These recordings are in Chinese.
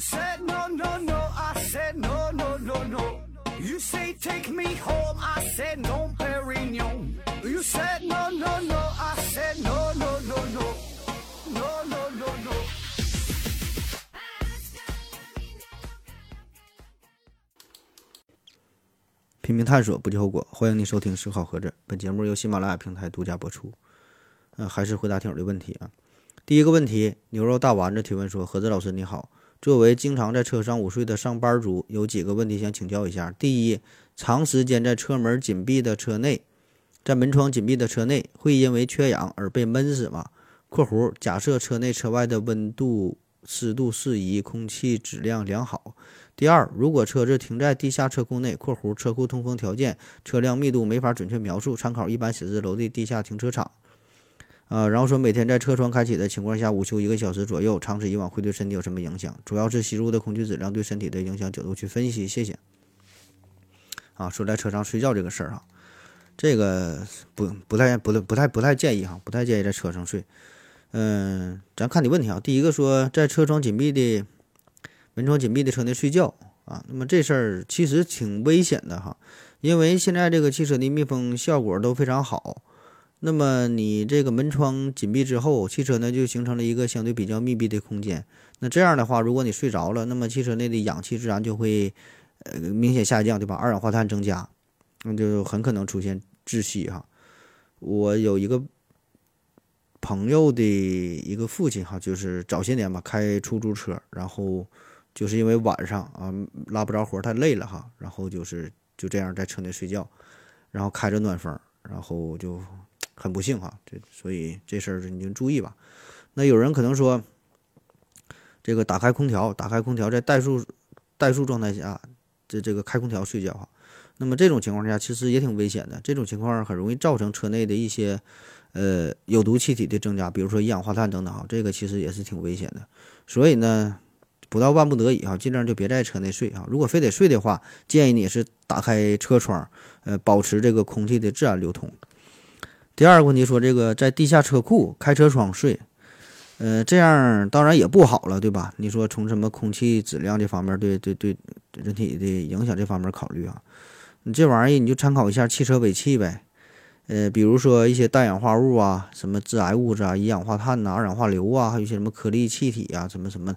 said no no no, I said no no no no. You say take me home, I said no, Perignon. You said no no no, I said no no no no, no no no no. 拼命探索，不计后果。欢迎你收听《思考盒子》，本节目由喜马拉雅平台独家播出。嗯、还是回答听友的问题啊。第一个问题，牛肉大丸子提问说：“盒子老师你好，作为经常在车上午睡的上班族，有几个问题想请教一下。第一，长时间在车门紧闭的车内，在门窗紧闭的车内，会因为缺氧而被闷死吗？（括弧假设车内车外的温度、湿度适宜，空气质量良好。）第二，如果车子停在地下车库内（括弧车库通风条件、车辆密度没法准确描述，参考一般写字楼的地下停车场）。啊，然后说每天在车窗开启的情况下午休一个小时左右，长此以往会对身体有什么影响？主要是吸入的空气质量对身体的影响角度去分析，谢谢。啊，说在车上睡觉这个事儿哈，这个不不太不太不太不太建议哈，不太建议在车上睡。嗯，咱看你问题啊，第一个说在车窗紧闭的门窗紧闭的车内睡觉啊，那么这事儿其实挺危险的哈，因为现在这个汽车的密封效果都非常好。那么你这个门窗紧闭之后，汽车呢就形成了一个相对比较密闭的空间。那这样的话，如果你睡着了，那么汽车内的氧气自然就会呃明显下降，对吧？二氧化碳增加，那就很可能出现窒息哈。我有一个朋友的一个父亲哈，就是早些年吧开出租车，然后就是因为晚上啊拉不着活太累了哈，然后就是就这样在车内睡觉，然后开着暖风，然后就。很不幸哈，这所以这事儿你就注意吧。那有人可能说，这个打开空调，打开空调在怠速怠速状态下，这这个开空调睡觉哈。那么这种情况下其实也挺危险的，这种情况很容易造成车内的一些呃有毒气体的增加，比如说一氧化碳等等哈。这个其实也是挺危险的。所以呢，不到万不得已哈，尽量就别在车内睡哈。如果非得睡的话，建议你是打开车窗，呃，保持这个空气的自然流通。第二个问题说，这个在地下车库开车窗睡，呃，这样当然也不好了，对吧？你说从什么空气质量这方面，对对对人体的影响这方面考虑啊？你这玩意儿你就参考一下汽车尾气呗，呃，比如说一些氮氧化物啊，什么致癌物质啊，一氧化碳呐，二氧化硫啊，还有一些什么颗粒气体啊，什么什么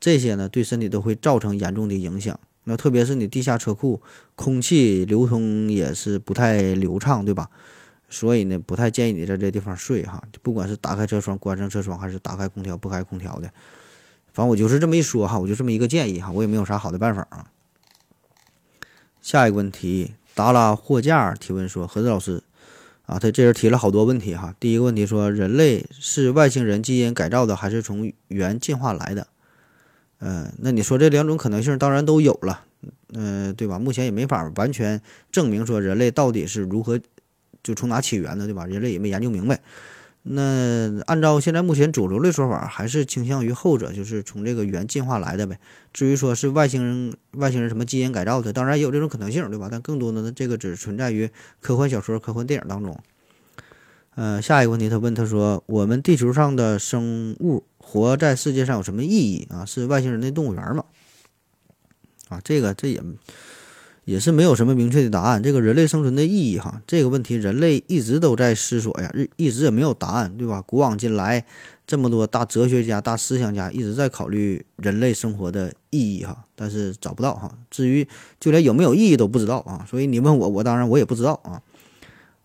这些呢，对身体都会造成严重的影响。那特别是你地下车库空气流通也是不太流畅，对吧？所以呢，不太建议你在这地方睡哈。不管是打开车窗、关上车窗，还是打开空调、不开空调的，反正我就是这么一说哈，我就这么一个建议哈，我也没有啥好的办法啊。下一个问题，达拉货架提问说：何子老师啊，他这人提了好多问题哈。第一个问题说，人类是外星人基因改造的，还是从猿进化来的？嗯，那你说这两种可能性当然都有了，嗯，对吧？目前也没法完全证明说人类到底是如何。就从哪起源的，对吧？人类也没研究明白。那按照现在目前主流的说法，还是倾向于后者，就是从这个猿进化来的呗。至于说是外星人、外星人什么基因改造的，当然也有这种可能性，对吧？但更多的呢，这个只存在于科幻小说、科幻电影当中。呃，下一个问题，他问他说：“我们地球上的生物活在世界上有什么意义啊？是外星人的动物园吗？”啊，这个这也。也是没有什么明确的答案。这个人类生存的意义，哈，这个问题人类一直都在思索呀，日一直也没有答案，对吧？古往今来，这么多大哲学家、大思想家一直在考虑人类生活的意义，哈，但是找不到，哈。至于就连有没有意义都不知道啊。所以你问我，我当然我也不知道啊。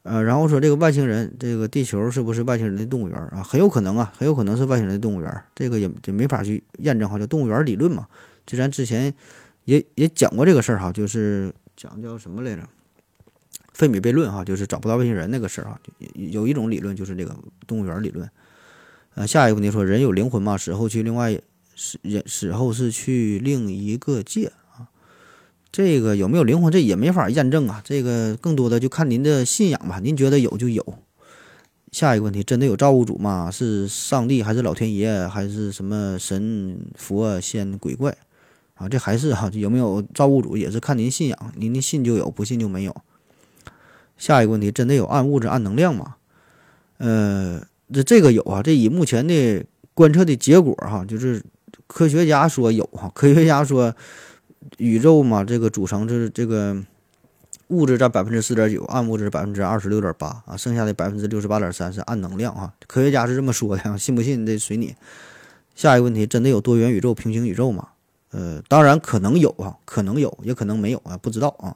呃，然后说这个外星人，这个地球是不是外星人的动物园啊？很有可能啊，很有可能是外星人的动物园。这个也也没法去验证，哈，叫动物园理论嘛。就咱之前。也也讲过这个事儿哈，就是讲叫什么来着？费米悖论哈，就是找不到外星人那个事儿哈。有有一种理论就是这个动物园理论。呃，下一个问题说，人有灵魂吗？死后去另外死人死后是去另一个界啊？这个有没有灵魂，这也没法验证啊。这个更多的就看您的信仰吧，您觉得有就有。下一个问题，真的有造物主吗？是上帝还是老天爷还是什么神佛仙鬼怪？啊，这还是哈，有没有造物主也是看您信仰，您的信就有，不信就没有。下一个问题，真的有暗物质、暗能量吗？呃，这这个有啊，这以目前的观测的结果哈，就是科学家说有哈，科学家说宇宙嘛，这个组成是这个物质占百分之四点九，暗物质百分之二十六点八啊，剩下的百分之六十八点三是暗能量啊。科学家是这么说的，信不信这随你。下一个问题，真的有多元宇宙、平行宇宙吗？呃，当然可能有啊，可能有，也可能没有啊，不知道啊。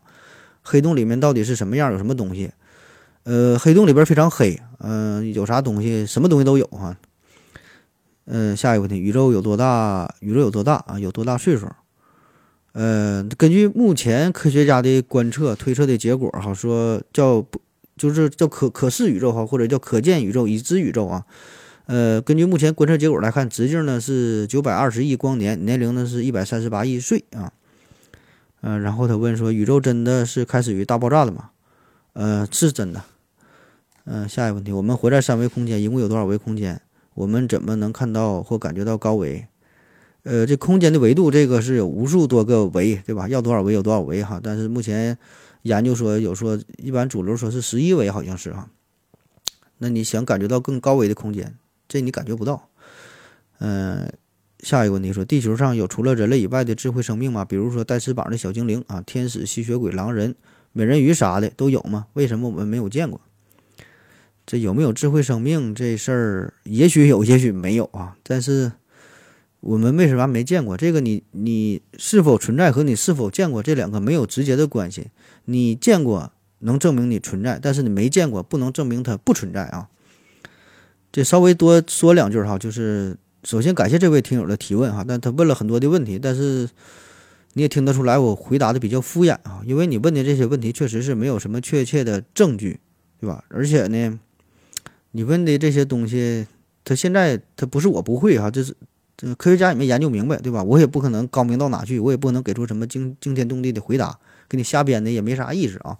黑洞里面到底是什么样？有什么东西？呃，黑洞里边非常黑，嗯，有啥东西？什么东西都有哈。嗯，下一个问题，宇宙有多大？宇宙有多大啊？有多大岁数？呃，根据目前科学家的观测推测的结果，哈，说叫不就是叫可可视宇宙哈，或者叫可见宇宙、已知宇宙啊。呃，根据目前观测结果来看，直径呢是九百二十亿光年，年龄呢是一百三十八亿岁啊。嗯，然后他问说，宇宙真的是开始于大爆炸的吗？呃，是真的。嗯，下一个问题，我们活在三维空间，一共有多少维空间？我们怎么能看到或感觉到高维？呃，这空间的维度，这个是有无数多个维，对吧？要多少维有多少维哈。但是目前研究说有说，一般主流说是十一维，好像是哈。那你想感觉到更高维的空间，这你感觉不到。嗯，下一个问题说，地球上有除了人类以外的智慧生命吗？比如说带翅膀的小精灵啊，天使、吸血鬼、狼人、美人鱼啥的都有吗？为什么我们没有见过？这有没有智慧生命这事儿，也许有，也许没有啊。但是我们为什么没见过？这个你你是否存在和你是否见过这两个没有直接的关系。你见过能证明你存在，但是你没见过不能证明它不存在啊。这稍微多说两句哈，就是首先感谢这位听友的提问哈，但他问了很多的问题，但是你也听得出来我回答的比较敷衍啊，因为你问的这些问题确实是没有什么确切的证据，对吧？而且呢。你问的这些东西，他现在他不是我不会哈，这是这科学家也没研究明白，对吧？我也不可能高明到哪去，我也不能给出什么惊惊天动地的回答，给你瞎编的也没啥意思啊。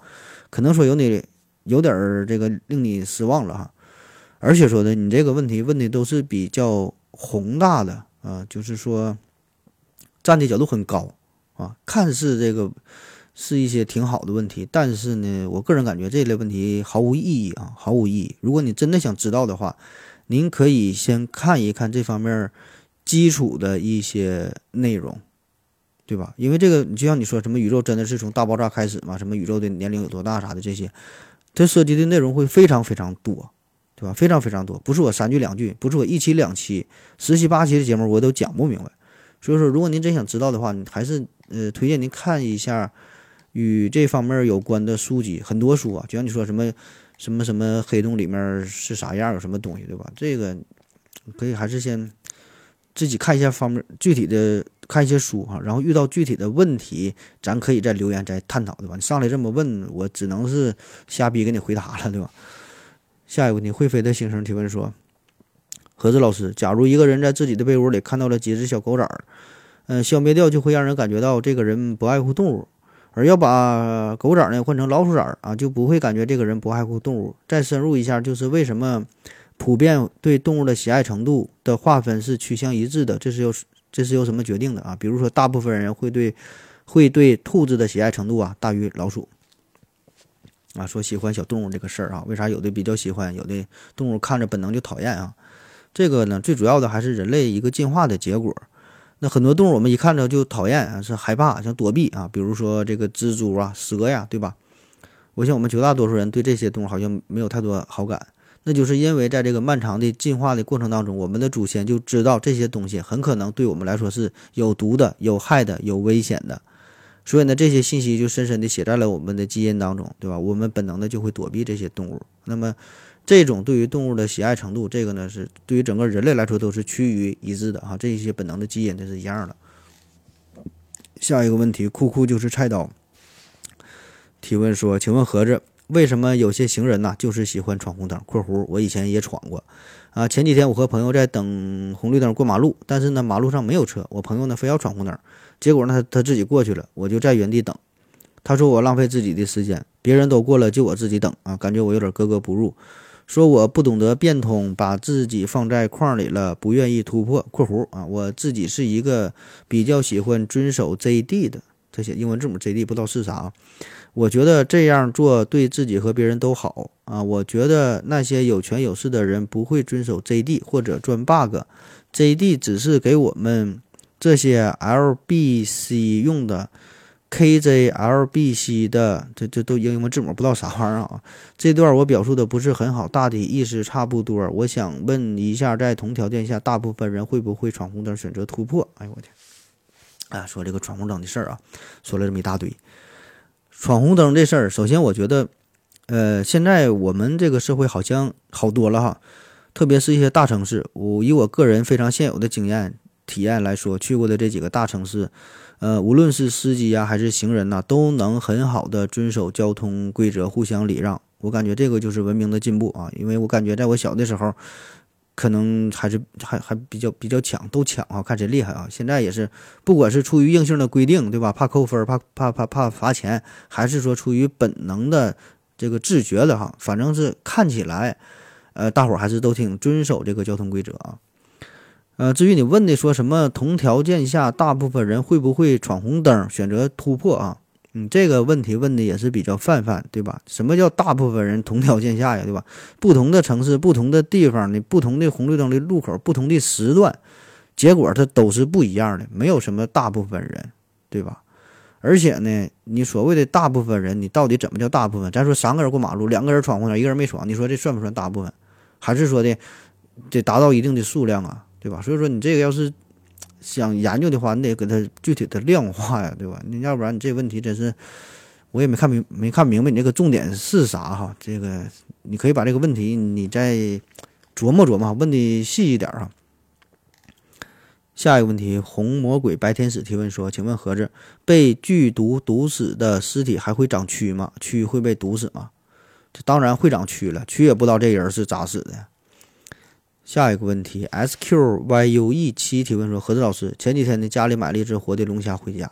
可能说有你有点儿这个令你失望了哈。而且说的你这个问题问的都是比较宏大的啊，就是说站的角度很高啊，看似这个。是一些挺好的问题，但是呢，我个人感觉这类问题毫无意义啊，毫无意义。如果你真的想知道的话，您可以先看一看这方面基础的一些内容，对吧？因为这个，就像你说什么宇宙真的是从大爆炸开始吗？什么宇宙的年龄有多大啥的这些，它涉及的内容会非常非常多，对吧？非常非常多，不是我三句两句，不是我一期两期、十期八期的节目我都讲不明白。所以说，如果您真想知道的话，你还是呃推荐您看一下。与这方面有关的书籍很多书啊，就像你说什么什么什么黑洞里面是啥样，有什么东西，对吧？这个可以还是先自己看一下方面具体的看一些书哈，然后遇到具体的问题，咱可以再留言再探讨，对吧？你上来这么问我，只能是瞎逼给你回答了，对吧？下一个问题，会飞的星星提问说：何子老师，假如一个人在自己的被窝里看到了几只小狗崽儿，嗯，消灭掉就会让人感觉到这个人不爱护动物。而要把狗崽儿呢换成老鼠崽儿啊，就不会感觉这个人不爱护动物。再深入一下，就是为什么普遍对动物的喜爱程度的划分是趋向一致的？这是由这是由什么决定的啊？比如说，大部分人会对会对兔子的喜爱程度啊大于老鼠啊。说喜欢小动物这个事儿啊，为啥有的比较喜欢，有的动物看着本能就讨厌啊？这个呢，最主要的还是人类一个进化的结果。那很多动物我们一看着就讨厌啊，是害怕，想躲避啊。比如说这个蜘蛛啊、蛇呀，对吧？我想我们绝大多数人对这些动物好像没有太多好感，那就是因为在这个漫长的进化的过程当中，我们的祖先就知道这些东西很可能对我们来说是有毒的、有害的、有危险的，所以呢，这些信息就深深地写在了我们的基因当中，对吧？我们本能的就会躲避这些动物。那么。这种对于动物的喜爱程度，这个呢是对于整个人类来说都是趋于一致的哈，这一些本能的基因都是一样的。下一个问题，酷酷就是菜刀提问说：“请问盒子，为什么有些行人呐就是喜欢闯红灯？（括弧我以前也闯过啊。）前几天我和朋友在等红绿灯过马路，但是呢马路上没有车，我朋友呢非要闯红灯，结果呢他他自己过去了，我就在原地等。他说我浪费自己的时间，别人都过了就我自己等啊，感觉我有点格格不入。”说我不懂得变通，把自己放在框里了，不愿意突破（括弧啊）。我自己是一个比较喜欢遵守 J D 的，这些英文字母 J D 不知道是啥。我觉得这样做对自己和别人都好啊。我觉得那些有权有势的人不会遵守 J D 或者钻 bug，J D 只是给我们这些 LBC 用的 KZLBC 的，这这都英文字母，不知道啥玩意儿啊。这段我表述的不是很好，大体意思差不多。我想问一下，在同条件下，大部分人会不会闯红灯，选择突破？哎呦我天！啊，说这个闯红灯的事儿啊，说了这么一大堆。闯红灯这事儿，首先我觉得，呃，现在我们这个社会好像好多了哈，特别是一些大城市。我以我个人非常现有的经验体验来说，去过的这几个大城市，呃，无论是司机呀还是行人呐，都能很好的遵守交通规则，互相礼让。我感觉这个就是文明的进步啊，因为我感觉在我小的时候。可能还是还还比较比较抢，都抢啊，看谁厉害啊！现在也是，不管是出于硬性的规定，对吧？怕扣分，怕怕怕怕罚钱，还是说出于本能的这个自觉的哈，反正是看起来，呃，大伙儿还是都挺遵守这个交通规则啊。呃，至于你问的说什么同条件下，大部分人会不会闯红灯，选择突破啊？你这个问题问的也是比较泛泛，对吧？什么叫大部分人同条件下呀，对吧？不同的城市、不同的地方的不同的红绿灯的路口、不同的时段，结果它都是不一样的，没有什么大部分人，对吧？而且呢，你所谓的大部分人，你到底怎么叫大部分？咱说三个人过马路，两个人闯红灯，一个人没闯，你说这算不算大部分？还是说的得达到一定的数量啊，对吧？所以说你这个要是。想研究的话，你得给它具体的量化呀，对吧？你要不然你这问题真是我也没看明没看明白你这个重点是啥哈？这个你可以把这个问题你再琢磨琢磨，问的细一点哈。下一个问题，红魔鬼白天使提问说：“请问盒子被剧毒毒死的尸体还会长蛆吗？蛆会被毒死吗？这当然会长蛆了，蛆也不知道这人是咋死的。”下一个问题，S Q Y U E 七提问说：何子老师，前几天呢家里买了一只活的龙虾回家，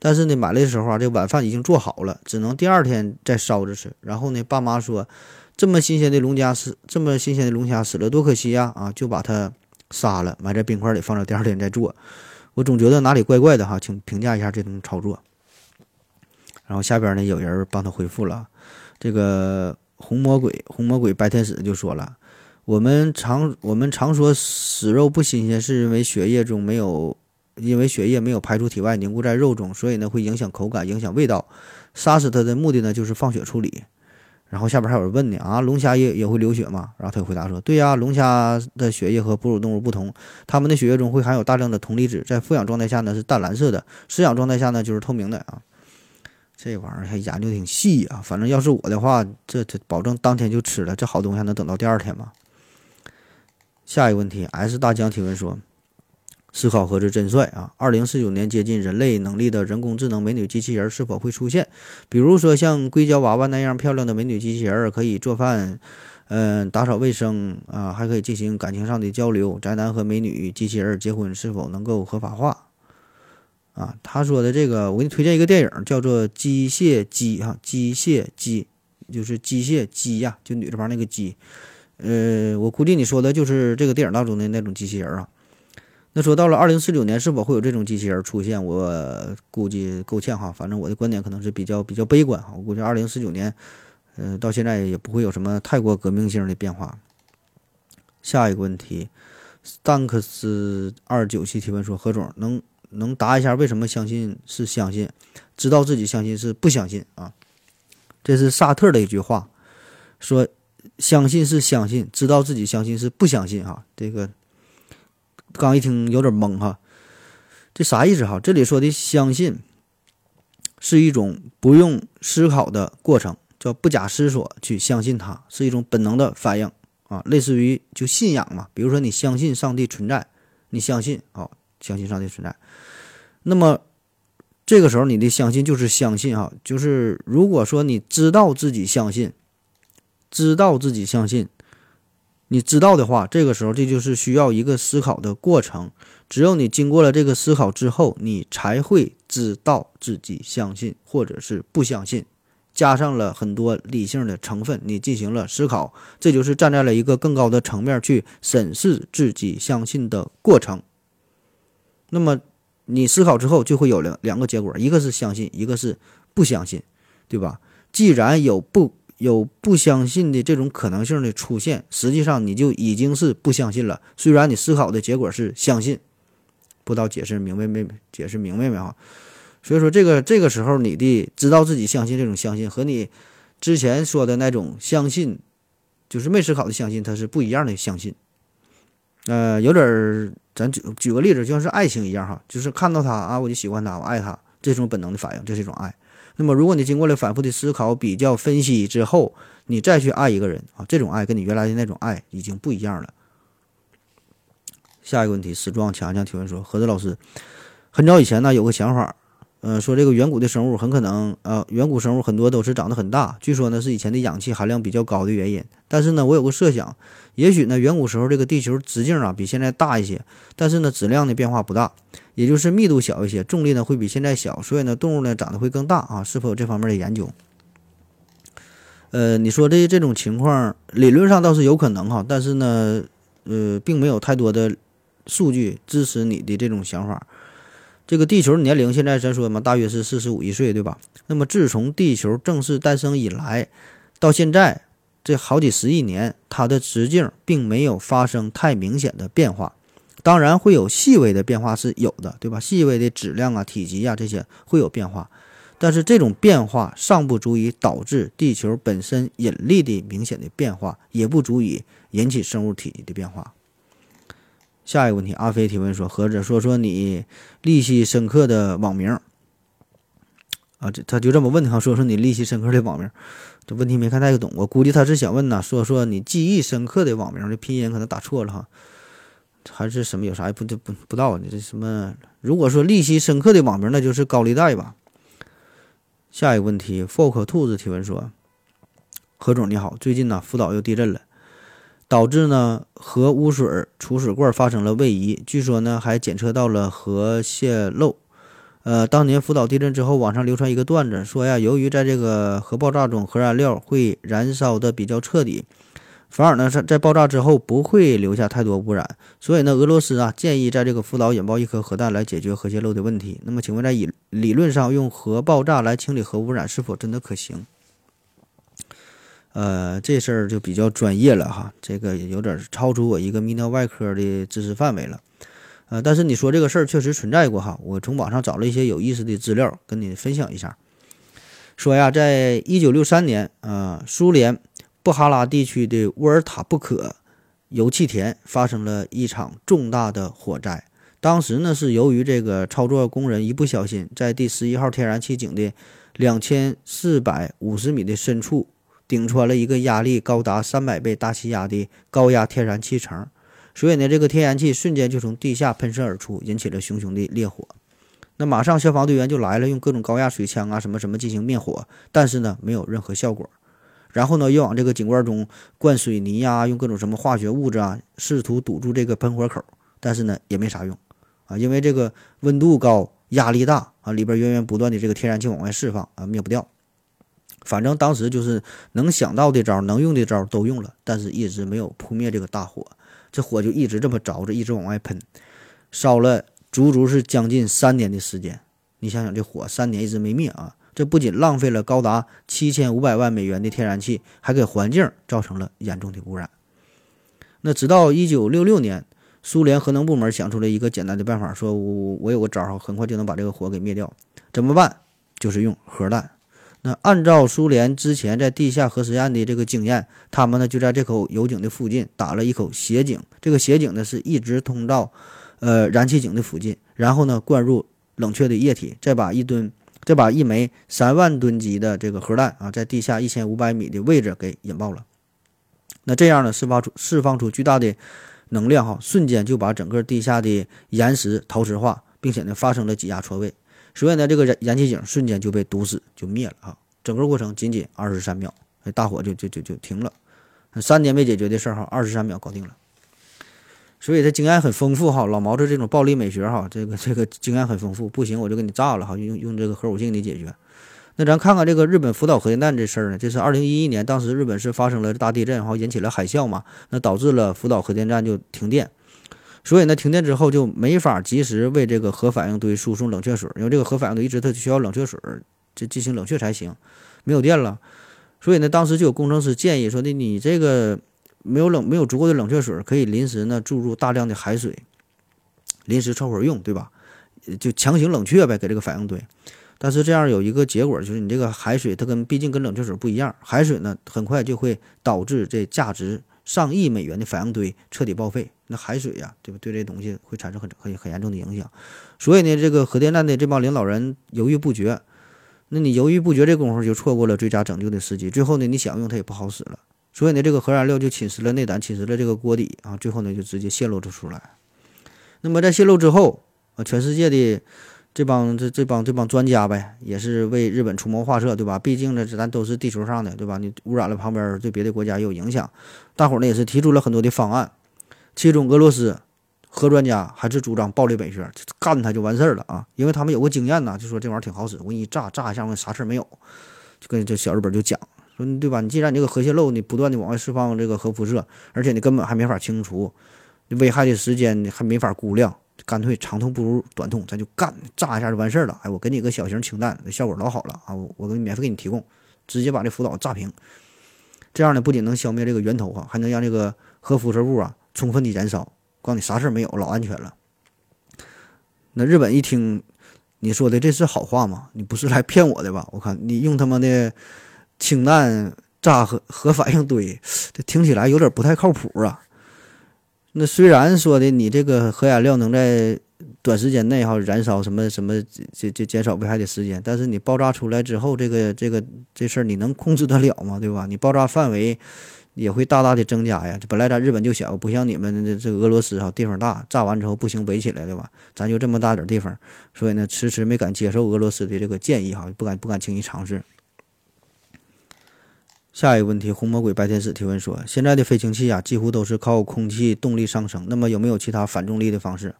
但是呢买来的时候啊，这晚饭已经做好了，只能第二天再烧着吃。然后呢，爸妈说，这么新鲜的龙虾死，这么新鲜的龙虾死了多可惜呀！啊，就把它杀了，埋在冰块里，放到第二天再做。我总觉得哪里怪怪的哈，请评价一下这种操作。然后下边呢有人帮他回复了，这个红魔鬼红魔鬼白天使就说了。我们常我们常说死肉不新鲜，是因为血液中没有，因为血液没有排出体外凝固在肉中，所以呢会影响口感，影响味道。杀死它的目的呢就是放血处理。然后下边还有人问呢啊，龙虾也也会流血吗？然后他就回答说，对呀，龙虾的血液和哺乳动物不同，它们的血液中会含有大量的铜离子，在富氧状态下呢是淡蓝色的，失氧状态下呢就是透明的啊。这玩意儿还研究挺细啊，反正要是我的话，这这保证当天就吃了，这好东西还能等到第二天吗？下一个问题，S 大江提问说：“思考盒子真帅啊！二零四九年接近人类能力的人工智能美女机器人是否会出现？比如说像硅胶娃娃那样漂亮的美女机器人，可以做饭，嗯，打扫卫生啊，还可以进行感情上的交流。宅男和美女机器人结婚是否能够合法化？啊，他说的这个，我给你推荐一个电影，叫做《机械姬》哈，《机械姬》就是机械姬呀，就女字旁那个姬。”呃，我估计你说的就是这个电影当中的那种机器人啊。那说到了二零四九年，是否会有这种机器人出现？我估计够呛哈。反正我的观点可能是比较比较悲观哈。我估计二零四九年，呃，到现在也不会有什么太过革命性的变化。下一个问题，Stanks 二九七提问说：何总能能答一下为什么相信是相信，知道自己相信是不相信啊？这是萨特的一句话，说。相信是相信，知道自己相信是不相信哈。这个刚一听有点懵哈，这啥意思哈？这里说的相信是一种不用思考的过程，叫不假思索去相信它，是一种本能的反应啊，类似于就信仰嘛。比如说你相信上帝存在，你相信啊，相信上帝存在。那么这个时候你的相信就是相信哈，就是如果说你知道自己相信。知道自己相信，你知道的话，这个时候这就是需要一个思考的过程。只有你经过了这个思考之后，你才会知道自己相信或者是不相信，加上了很多理性的成分，你进行了思考，这就是站在了一个更高的层面去审视自己相信的过程。那么你思考之后，就会有两两个结果，一个是相信，一个是不相信，对吧？既然有不。有不相信的这种可能性的出现，实际上你就已经是不相信了。虽然你思考的结果是相信，不知道解释明白没？解释明白没哈？所以说这个这个时候你的知道自己相信这种相信和你之前说的那种相信，就是没思考的相信，它是不一样的相信。呃，有点儿，咱举举个例子，就像是爱情一样哈，就是看到他啊，我就喜欢他，我爱他，这种本能的反应，这是一种爱。那么，如果你经过了反复的思考、比较、分析之后，你再去爱一个人啊，这种爱跟你原来的那种爱已经不一样了。下一个问题，死壮强强提问说：何子老师，很早以前呢，有个想法。呃，说这个远古的生物很可能，呃，远古生物很多都是长得很大，据说呢是以前的氧气含量比较高的原因。但是呢，我有个设想，也许呢远古时候这个地球直径啊比现在大一些，但是呢质量的变化不大，也就是密度小一些，重力呢会比现在小，所以呢动物呢长得会更大啊？是否有这方面的研究？呃，你说的这种情况，理论上倒是有可能哈，但是呢，呃，并没有太多的数据支持你的这种想法。这个地球年龄现在咱说嘛，大约是四十五亿岁，对吧？那么自从地球正式诞生以来，到现在这好几十亿年，它的直径并没有发生太明显的变化。当然会有细微的变化是有的，对吧？细微的质量啊、体积啊这些会有变化，但是这种变化尚不足以导致地球本身引力的明显的变化，也不足以引起生物体积的变化。下一个问题，阿飞提问说：“何者说说你利息深刻的网名啊？这他就这么问哈，说说你利息深刻的网名。这问题没看太懂，我估计他是想问呐，说说你记忆深刻的网名的拼音可能打错了哈，还是什么有啥也不不不知道你这什么？如果说利息深刻的网名，那就是高利贷吧。”下一个问题，folk 兔子提问说：“何总你好，最近呢福岛又地震了。”导致呢核污水储水罐发生了位移，据说呢还检测到了核泄漏。呃，当年福岛地震之后，网上流传一个段子，说呀，由于在这个核爆炸中，核燃料会燃烧的比较彻底，反而呢在在爆炸之后不会留下太多污染。所以呢，俄罗斯啊建议在这个福岛引爆一颗核弹来解决核泄漏的问题。那么，请问在理理论上用核爆炸来清理核污染是否真的可行？呃，这事儿就比较专业了哈，这个有点超出我一个泌尿外科的知识范围了。呃，但是你说这个事儿确实存在过哈，我从网上找了一些有意思的资料跟你分享一下。说呀，在一九六三年，呃，苏联布哈拉地区的沃尔塔布可油气田发生了一场重大的火灾。当时呢，是由于这个操作工人一不小心，在第十一号天然气井的两千四百五十米的深处。顶穿了一个压力高达三百倍大气压的高压天然气层，所以呢，这个天然气瞬间就从地下喷射而出，引起了熊熊的烈火。那马上消防队员就来了，用各种高压水枪啊什么什么进行灭火，但是呢，没有任何效果。然后呢，又往这个井罐中灌水泥呀，用各种什么化学物质啊，试图堵住这个喷火口，但是呢，也没啥用啊，因为这个温度高、压力大啊，里边源源不断的这个天然气往外释放啊，灭不掉。反正当时就是能想到的招、能用的招都用了，但是一直没有扑灭这个大火，这火就一直这么着着，一直往外喷，烧了足足是将近三年的时间。你想想，这火三年一直没灭啊！这不仅浪费了高达七千五百万美元的天然气，还给环境造成了严重的污染。那直到一九六六年，苏联核能部门想出了一个简单的办法，说我我有个招儿，很快就能把这个火给灭掉。怎么办？就是用核弹。那按照苏联之前在地下核实验的这个经验，他们呢就在这口油井的附近打了一口斜井，这个斜井呢是一直通到，呃燃气井的附近，然后呢灌入冷却的液体，再把一吨，再把一枚三万吨级的这个核弹啊，在地下一千五百米的位置给引爆了。那这样呢释放出释放出巨大的能量哈，瞬间就把整个地下的岩石陶瓷化，并且呢发生了挤压错位。所以呢，这个燃燃气井瞬间就被堵死，就灭了啊！整个过程仅仅二十三秒，大火就就就就停了。三年没解决的事儿哈，二十三秒搞定了。所以他经验很丰富哈，老毛子这种暴力美学哈，这个这个经验很丰富。不行我就给你炸了哈，用用这个核武器给你解决。那咱看看这个日本福岛核电站这事儿呢，这是二零一一年，当时日本是发生了大地震，然后引起了海啸嘛，那导致了福岛核电站就停电。所以呢，停电之后就没法及时为这个核反应堆输送冷却水，因为这个核反应堆一直它需要冷却水，这进行冷却才行。没有电了，所以呢，当时就有工程师建议说的，你这个没有冷，没有足够的冷却水，可以临时呢注入大量的海水，临时凑合用，对吧？就强行冷却呗，给这个反应堆。但是这样有一个结果，就是你这个海水它跟毕竟跟冷却水不一样，海水呢很快就会导致这价值上亿美元的反应堆彻底报废。那海水呀，对吧？对这东西会产生很很很严重的影响。所以呢，这个核电站的这帮领导人犹豫不决。那你犹豫不决这功夫就错过了最佳拯救的时机。最后呢，你想用它也不好使了。所以呢，这个核燃料就侵蚀了内胆，侵蚀了这个锅底啊。最后呢，就直接泄露了出来。那么在泄露之后啊，全世界的。这帮这这帮这帮专家呗，也是为日本出谋划策，对吧？毕竟呢，咱都是地球上的，对吧？你污染了旁边，对别的国家也有影响。大伙儿呢也是提出了很多的方案，其中俄罗斯核专家还是主张暴力美学，干他就完事儿了啊！因为他们有个经验呐，就说这玩意儿挺好使，我给你炸炸一下，我啥事儿没有。就跟这小日本就讲说，对吧？你既然你这个核泄漏，你不断的往外释放这个核辐射，而且你根本还没法清除，危害的时间还没法估量。干脆长痛不如短痛，咱就干炸一下就完事儿了。哎，我给你个小型氢弹，效果老好了啊！我我给你免费给你提供，直接把这福岛炸平。这样呢，不仅能消灭这个源头啊，还能让这个核辐射物啊充分的燃烧，告诉你啥事儿没有，老安全了。那日本一听你说的这是好话吗？你不是来骗我的吧？我看你用他妈的氢弹炸核核反应堆，这听起来有点不太靠谱啊。那虽然说的你这个核燃料能在短时间内哈燃烧什么什么这这减少危害的时间，但是你爆炸出来之后，这个这个这事儿你能控制得了吗？对吧？你爆炸范围也会大大的增加呀。本来咱日本就小，不像你们这这俄罗斯哈地方大，炸完之后不行围起来，对吧？咱就这么大点地方，所以呢迟迟没敢接受俄罗斯的这个建议哈，不敢不敢轻易尝试。下一个问题，红魔鬼白天使提问说：现在的飞行器啊，几乎都是靠空气动力上升，那么有没有其他反重力的方式？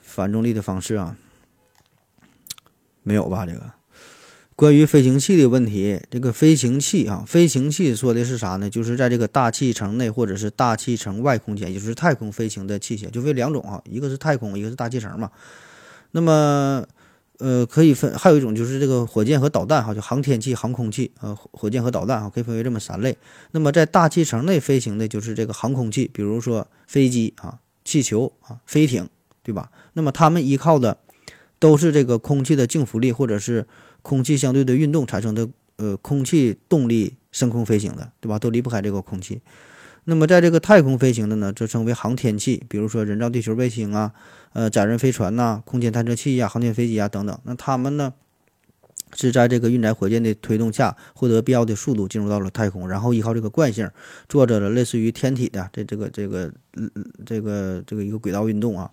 反重力的方式啊，没有吧？这个关于飞行器的问题，这个飞行器啊，飞行器说的是啥呢？就是在这个大气层内或者是大气层外空间，也就是太空飞行的器械，就分两种啊，一个是太空，一个是大气层嘛。那么呃，可以分，还有一种就是这个火箭和导弹哈，就航天器、航空器，呃，火箭和导弹哈，可以分为这么三类。那么在大气层内飞行的就是这个航空器，比如说飞机啊、气球啊、飞艇，对吧？那么它们依靠的都是这个空气的静浮力或者是空气相对的运动产生的呃空气动力升空飞行的，对吧？都离不开这个空气。那么在这个太空飞行的呢，则称为航天器，比如说人造地球卫星啊，呃，载人飞船呐，空间探测器呀，航天飞机啊等等。那他们呢，是在这个运载火箭的推动下，获得必要的速度进入到了太空，然后依靠这个惯性，做着了类似于天体的这这个这个这个这个一个轨道运动啊。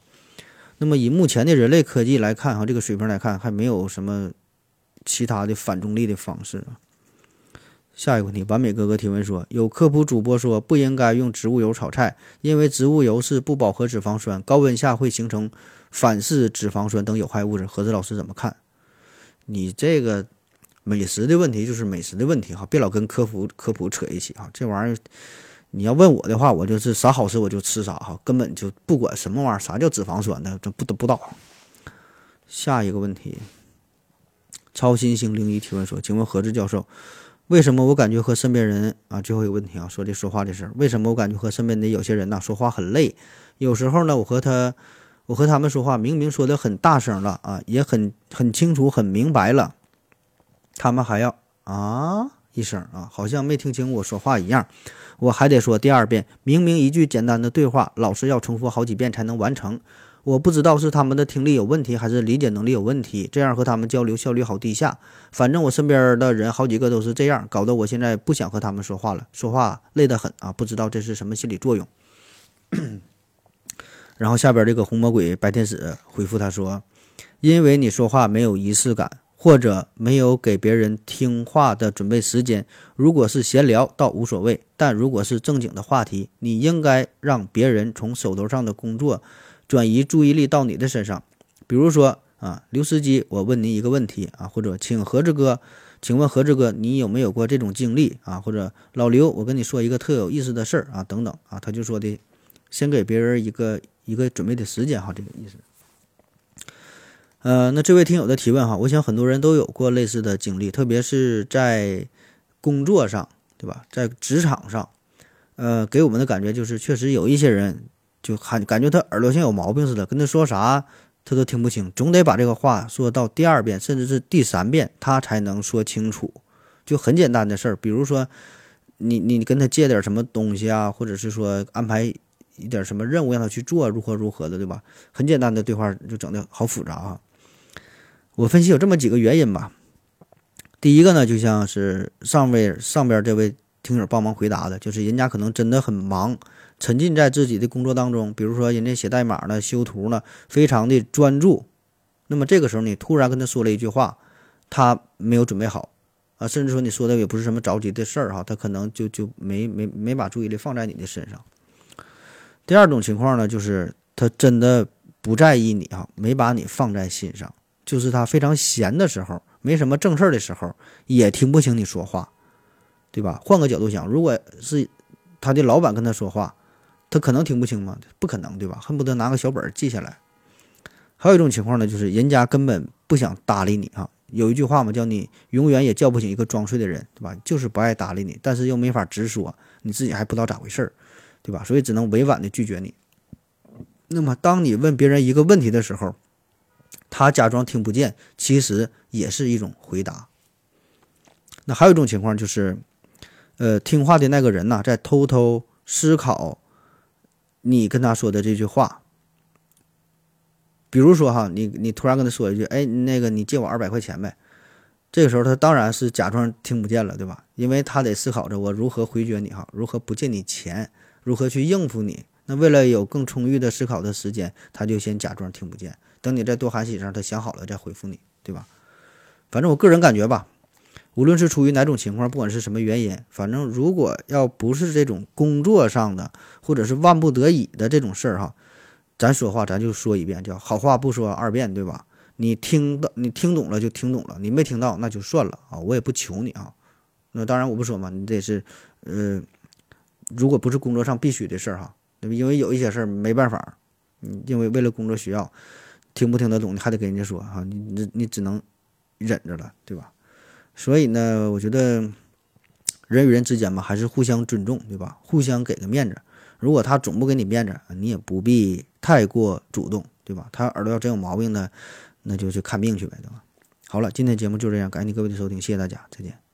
那么以目前的人类科技来看，哈，这个水平来看，还没有什么其他的反重力的方式啊。下一个问题，完美哥哥提问说：有科普主播说不应该用植物油炒菜，因为植物油是不饱和脂肪酸，高温下会形成反式脂肪酸等有害物质。何子老师怎么看？你这个美食的问题就是美食的问题哈，别老跟科普科普扯一起哈。这玩意儿你要问我的话，我就是啥好吃我就吃啥哈，根本就不管什么玩意儿，啥叫脂肪酸的这不都不知道。下一个问题，超新星零一提问说：请问何志教授？为什么我感觉和身边人啊，最后一个问题啊，说这说话的事儿，为什么我感觉和身边的有些人呐说话很累？有时候呢，我和他，我和他们说话，明明说的很大声了啊，也很很清楚、很明白了，他们还要啊一声啊，好像没听清我说话一样，我还得说第二遍。明明一句简单的对话，老师要重复好几遍才能完成。我不知道是他们的听力有问题，还是理解能力有问题，这样和他们交流效率好低下。反正我身边的人好几个都是这样，搞得我现在不想和他们说话了，说话累得很啊！不知道这是什么心理作用。然后下边这个红魔鬼白天使回复他说：“因为你说话没有仪式感，或者没有给别人听话的准备时间。如果是闲聊倒无所谓，但如果是正经的话题，你应该让别人从手头上的工作。”转移注意力到你的身上，比如说啊，刘司机，我问您一个问题啊，或者请何志哥，请问何志哥，你有没有过这种经历啊？或者老刘，我跟你说一个特有意思的事儿啊，等等啊，他就说的，先给别人一个一个准备的时间哈，这个意思。呃，那这位听友的提问哈，我想很多人都有过类似的经历，特别是在工作上，对吧？在职场上，呃，给我们的感觉就是，确实有一些人。就感感觉他耳朵像有毛病似的，跟他说啥他都听不清，总得把这个话说到第二遍，甚至是第三遍，他才能说清楚。就很简单的事儿，比如说你你跟他借点什么东西啊，或者是说安排一点什么任务让他去做，如何如何的，对吧？很简单的对话就整的好复杂啊。我分析有这么几个原因吧。第一个呢，就像是上位上边这位听友帮忙回答的，就是人家可能真的很忙，沉浸在自己的工作当中，比如说人家写代码呢、修图呢，非常的专注。那么这个时候你突然跟他说了一句话，他没有准备好啊，甚至说你说的也不是什么着急的事儿哈，他可能就就没没没把注意力放在你的身上。第二种情况呢，就是他真的不在意你哈，没把你放在心上，就是他非常闲的时候。没什么正事儿的时候，也听不清你说话，对吧？换个角度想，如果是他的老板跟他说话，他可能听不清吗？不可能，对吧？恨不得拿个小本记下来。还有一种情况呢，就是人家根本不想搭理你啊。有一句话嘛，叫你永远也叫不醒一个装睡的人，对吧？就是不爱搭理你，但是又没法直说，你自己还不知道咋回事儿，对吧？所以只能委婉的拒绝你。那么，当你问别人一个问题的时候，他假装听不见，其实也是一种回答。那还有一种情况就是，呃，听话的那个人呢，在偷偷思考你跟他说的这句话。比如说哈，你你突然跟他说一句：“哎，那个你借我二百块钱呗。”这个时候他当然是假装听不见了，对吧？因为他得思考着我如何回绝你哈，如何不借你钱，如何去应付你。那为了有更充裕的思考的时间，他就先假装听不见。等你再多喊几声，他想好了再回复你，对吧？反正我个人感觉吧，无论是出于哪种情况，不管是什么原因，反正如果要不是这种工作上的，或者是万不得已的这种事儿哈，咱说话咱就说一遍，叫好话不说二遍，对吧？你听到你听懂了就听懂了，你没听到那就算了啊，我也不求你啊。那当然我不说嘛，你得是呃，如果不是工作上必须的事儿哈，对吧？因为有一些事儿没办法，因为为了工作需要。听不听得懂，你还得跟人家说哈，你你你只能忍着了，对吧？所以呢，我觉得人与人之间嘛，还是互相尊重，对吧？互相给个面子。如果他总不给你面子，你也不必太过主动，对吧？他耳朵要真有毛病呢，那就去看病去呗，对吧？好了，今天节目就这样，感谢各位的收听，谢谢大家，再见。